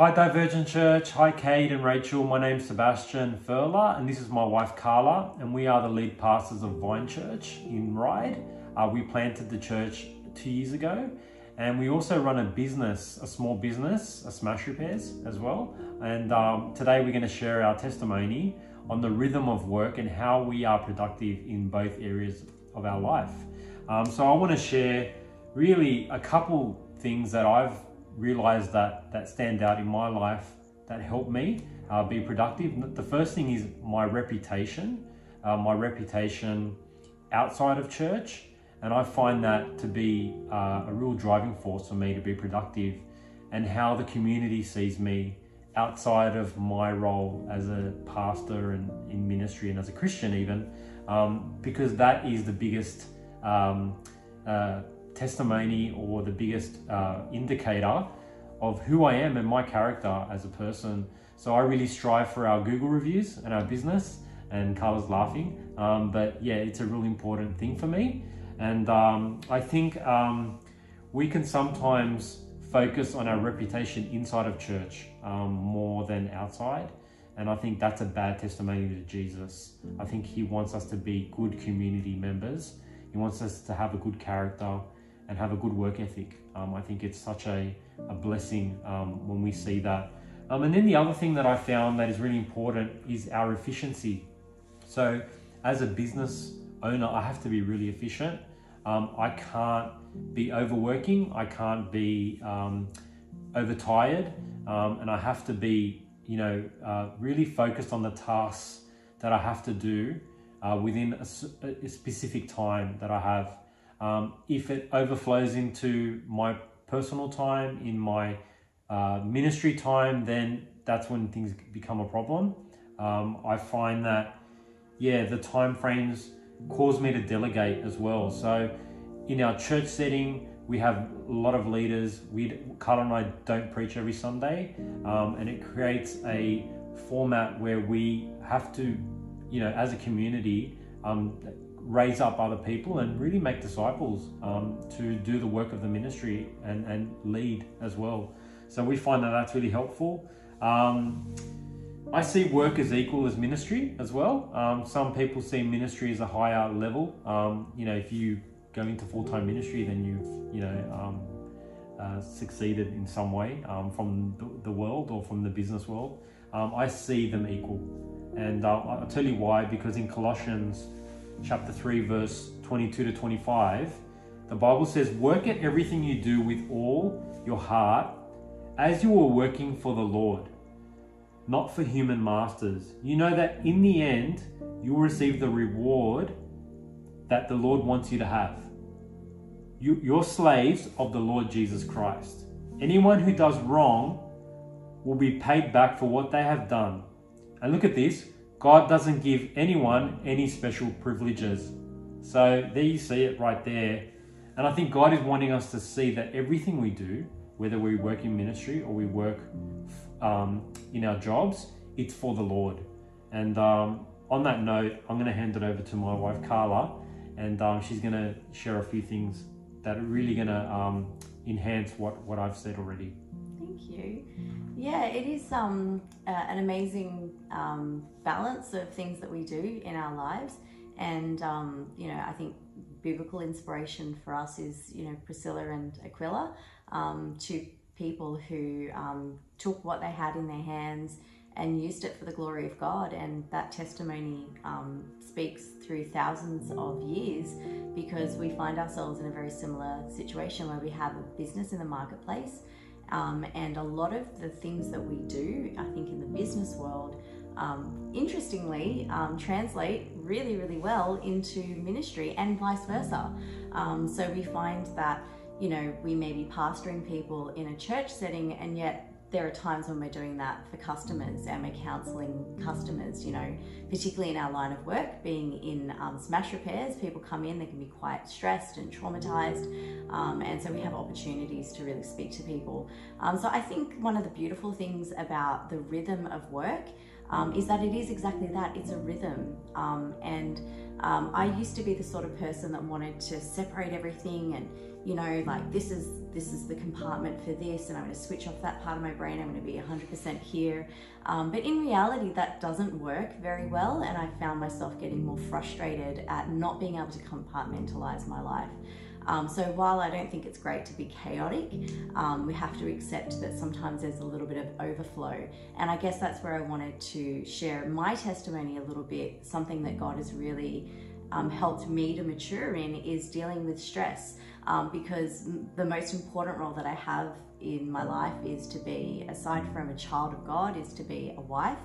Hi Divergent Church, hi Kate and Rachel. My name's Sebastian Furler and this is my wife Carla and we are the lead pastors of Vine Church in Ryde. Uh, we planted the church two years ago and we also run a business, a small business, a Smash Repairs as well. And um, today we're going to share our testimony on the rhythm of work and how we are productive in both areas of our life. Um, so I want to share really a couple things that I've realized that that stand out in my life that help me uh, be productive. The first thing is my reputation, uh, my reputation outside of church, and I find that to be uh, a real driving force for me to be productive, and how the community sees me outside of my role as a pastor and in ministry and as a Christian even, um, because that is the biggest. Um, uh, testimony or the biggest uh, indicator of who I am and my character as a person. So I really strive for our Google reviews and our business. And Carla's laughing, um, but yeah, it's a really important thing for me. And um, I think um, we can sometimes focus on our reputation inside of church um, more than outside. And I think that's a bad testimony to Jesus. I think he wants us to be good community members. He wants us to have a good character and have a good work ethic. Um, I think it's such a, a blessing um, when we see that. Um, and then the other thing that I found that is really important is our efficiency. So, as a business owner, I have to be really efficient. Um, I can't be overworking, I can't be um, overtired, um, and I have to be, you know, uh, really focused on the tasks that I have to do uh, within a, a specific time that I have um, if it overflows into my personal time, in my uh, ministry time, then that's when things become a problem. Um, I find that, yeah, the time frames cause me to delegate as well. So in our church setting, we have a lot of leaders. We, Carla and I don't preach every Sunday, um, and it creates a format where we have to, you know, as a community, um, raise up other people and really make disciples um, to do the work of the ministry and, and lead as well. So we find that that's really helpful. Um, I see work as equal as ministry as well. Um, some people see ministry as a higher level. Um, you know, if you go into full time ministry, then you've you know um, uh, succeeded in some way um, from the world or from the business world. I see them equal, and uh, I'll tell you why. Because in Colossians chapter 3, verse 22 to 25, the Bible says, Work at everything you do with all your heart as you are working for the Lord, not for human masters. You know that in the end, you will receive the reward that the Lord wants you to have. You, you're slaves of the Lord Jesus Christ. Anyone who does wrong will be paid back for what they have done. And look at this God doesn't give anyone any special privileges. So there you see it right there. And I think God is wanting us to see that everything we do, whether we work in ministry or we work um, in our jobs, it's for the Lord. And um, on that note, I'm going to hand it over to my wife Carla, and um, she's going to share a few things that are really going to um, enhance what, what I've said already. Thank you. Yeah, it is um, uh, an amazing um, balance of things that we do in our lives. And, um, you know, I think biblical inspiration for us is, you know, Priscilla and Aquila, um, two people who um, took what they had in their hands and used it for the glory of God. And that testimony um, speaks through thousands of years because we find ourselves in a very similar situation where we have a business in the marketplace um, and a lot of the things that we do, I think, in the business world, um, interestingly, um, translate really, really well into ministry and vice versa. Um, so we find that, you know, we may be pastoring people in a church setting, and yet there are times when we're doing that for customers and we're counseling customers, you know, particularly in our line of work, being in um, smash repairs, people come in, they can be quite stressed and traumatized. Um, and so we have opportunities to really speak to people. Um, so I think one of the beautiful things about the rhythm of work um, is that it is exactly that it's a rhythm. Um, and um, I used to be the sort of person that wanted to separate everything and you know, like this is this is the compartment for this, and I'm going to switch off that part of my brain. I'm going to be 100% here. Um, but in reality, that doesn't work very well, and I found myself getting more frustrated at not being able to compartmentalize my life. Um, so while I don't think it's great to be chaotic, um, we have to accept that sometimes there's a little bit of overflow. And I guess that's where I wanted to share my testimony a little bit, something that God has really um, helped me to mature in is dealing with stress. Um, because the most important role that I have in my life is to be, aside from a child of God, is to be a wife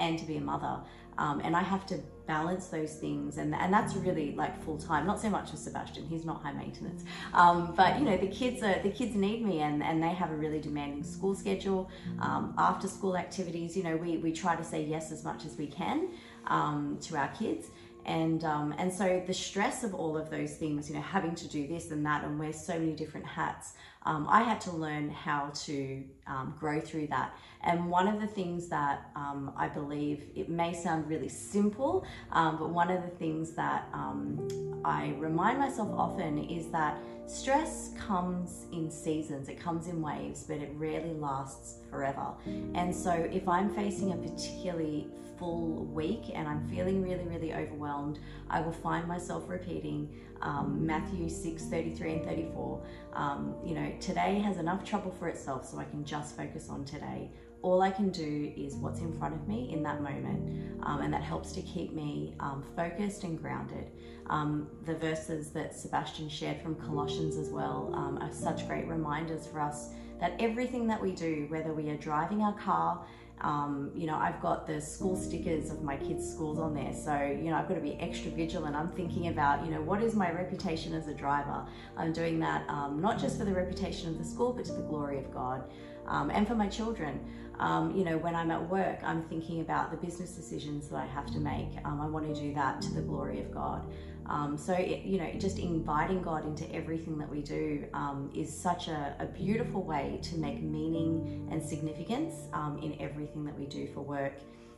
and to be a mother. Um, and I have to balance those things, and and that's really like full time. Not so much with Sebastian; he's not high maintenance. Um, but you know, the kids are the kids need me, and and they have a really demanding school schedule, um, after school activities. You know, we we try to say yes as much as we can um, to our kids and um, and so the stress of all of those things you know having to do this and that and wear so many different hats um, i had to learn how to um, grow through that. And one of the things that um, i believe it may sound really simple um, but one of the things that um, i remind myself often is that stress comes in seasons. It comes in waves but it rarely lasts forever. And so if i'm facing a particularly full week and I'm feeling really, really overwhelmed, I will find myself repeating um, Matthew 6 33 and 34. Um, you know, today has enough trouble for itself, so I can just focus on today. All I can do is what's in front of me in that moment, um, and that helps to keep me um, focused and grounded. Um, the verses that Sebastian shared from Colossians as well um, are such great reminders for us that everything that we do, whether we are driving our car, um, you know, I've got the school stickers of my kids' schools on there. So, you know, I've got to be extra vigilant. I'm thinking about, you know, what is my reputation as a driver? I'm doing that um, not just for the reputation of the school, but to the glory of God. Um, and for my children. Um, you know, when I'm at work, I'm thinking about the business decisions that I have to make. Um, I want to do that to the glory of God. Um, so, it, you know, just inviting God into everything that we do um, is such a, a, beautiful way to make meaning and significance um, in everything that we do for work.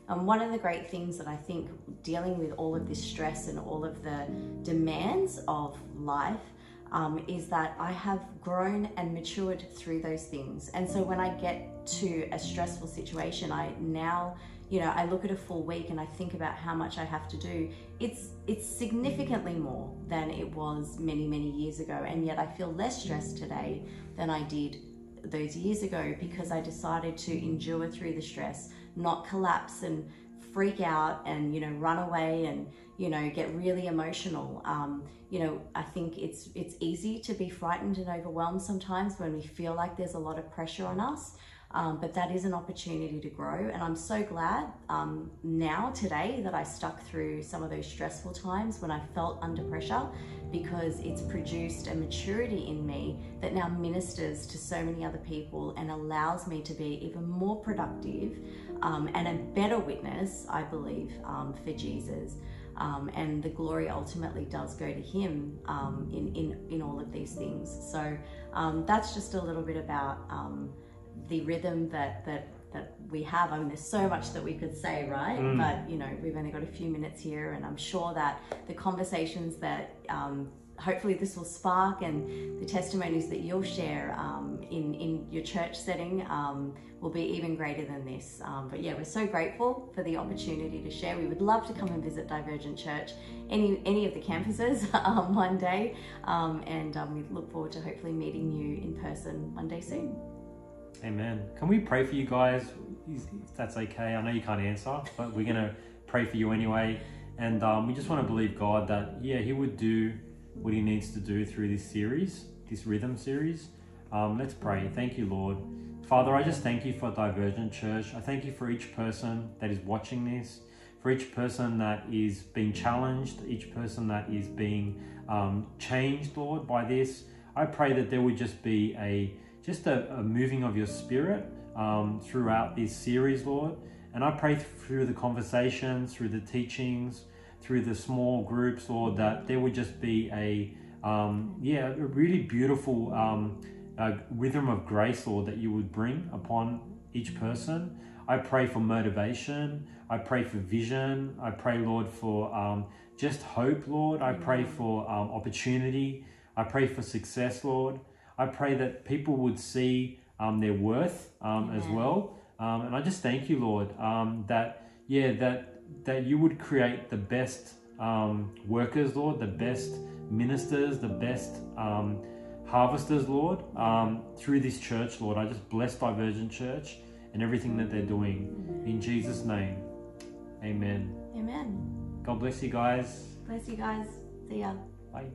And one of the great things that I think dealing with all of this stress and all of the demands of life um, is that I have grown and matured through those things. And so when I get to a stressful situation, I now you know, I look at a full week and I think about how much I have to do, it's it's significantly more than it was many many years ago, and yet I feel less stressed today than I did those years ago because I decided to endure through the stress, not collapse and freak out and you know run away and you know get really emotional. Um, you know, I think it's it's easy to be frightened and overwhelmed sometimes when we feel like there's a lot of pressure on us. Um, but that is an opportunity to grow. And I'm so glad um, now, today, that I stuck through some of those stressful times when I felt under pressure because it's produced a maturity in me that now ministers to so many other people and allows me to be even more productive um, and a better witness, I believe, um, for Jesus. Um, and the glory ultimately does go to him um, in, in, in all of these things. So that's just a little bit about the rhythm that that that we have. I mean, there's so much that we could say, right? Mm. But you know, we've only got a few minutes here, and I'm sure that the conversations that um, hopefully this will spark and the testimonies that you'll share um, in in your church setting um, will be even greater than this. Um, but yeah, we're so grateful for the opportunity to share. We would love to come and visit Divergent Church, any any of the campuses um, one day, um, and we look forward to hopefully meeting you in person one day soon. Amen. Can we pray for you guys? If that's okay. I know you can't answer, but we're going to pray for you anyway. And um, we just want to believe God that, yeah, He would do what He needs to do through this series, this rhythm series. Um, let's pray. Thank you, Lord. Father, I just thank you for Divergent Church. I thank you for each person that is watching this, for each person that is being challenged, each person that is being um, changed, Lord, by this. I pray that there would just be a just a, a moving of your spirit um, throughout this series, Lord. And I pray through the conversations, through the teachings, through the small groups, Lord, that there would just be a um, yeah, a really beautiful um, uh, rhythm of grace, Lord, that you would bring upon each person. I pray for motivation. I pray for vision. I pray, Lord, for um, just hope, Lord. I pray for um, opportunity. I pray for success, Lord. I pray that people would see um, their worth um, as well. Um, and I just thank you, Lord, um, that yeah, that that you would create the best um, workers, Lord, the best ministers, the best um, harvesters, Lord, um, through this church, Lord. I just bless Divergent Church and everything that they're doing in Jesus' name. Amen. Amen. God bless you guys. Bless you guys. See ya. Bye.